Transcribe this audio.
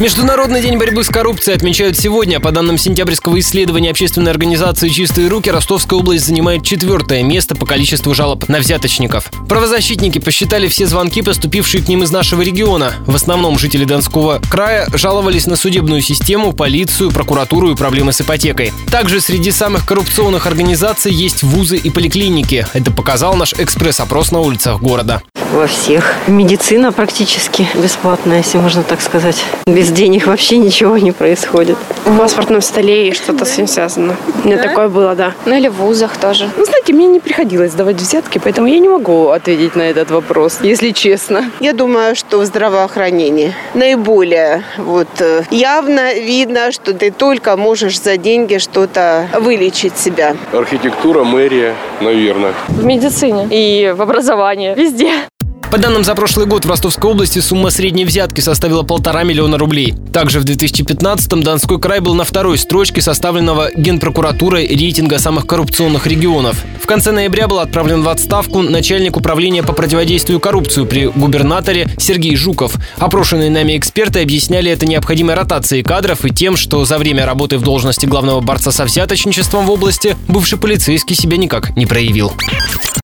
Международный день борьбы с коррупцией отмечают сегодня. По данным сентябрьского исследования общественной организации «Чистые руки», Ростовская область занимает четвертое место по количеству жалоб на взяточников. Правозащитники посчитали все звонки, поступившие к ним из нашего региона. В основном жители Донского края жаловались на судебную систему, полицию, прокуратуру и проблемы с ипотекой. Также среди самых коррупционных организаций есть вузы и поликлиники. Это показал наш экспресс-опрос на улицах города во всех. Медицина практически бесплатная, если можно так сказать. Без денег вообще ничего не происходит. В паспортном столе и что-то с ним связано. У меня да? такое было, да. Ну или в вузах тоже. Ну, знаете, мне не приходилось давать взятки, поэтому я не могу ответить на этот вопрос, если честно. Я думаю, что в здравоохранении наиболее вот э, явно видно, что ты только можешь за деньги что-то вылечить себя. Архитектура, мэрия, наверное. В медицине и в образовании, везде. По данным за прошлый год в Ростовской области сумма средней взятки составила полтора миллиона рублей. Также в 2015-м Донской край был на второй строчке составленного Генпрокуратурой рейтинга самых коррупционных регионов. В конце ноября был отправлен в отставку начальник управления по противодействию коррупции при губернаторе Сергей Жуков. Опрошенные нами эксперты объясняли это необходимой ротацией кадров и тем, что за время работы в должности главного борца со взяточничеством в области бывший полицейский себя никак не проявил.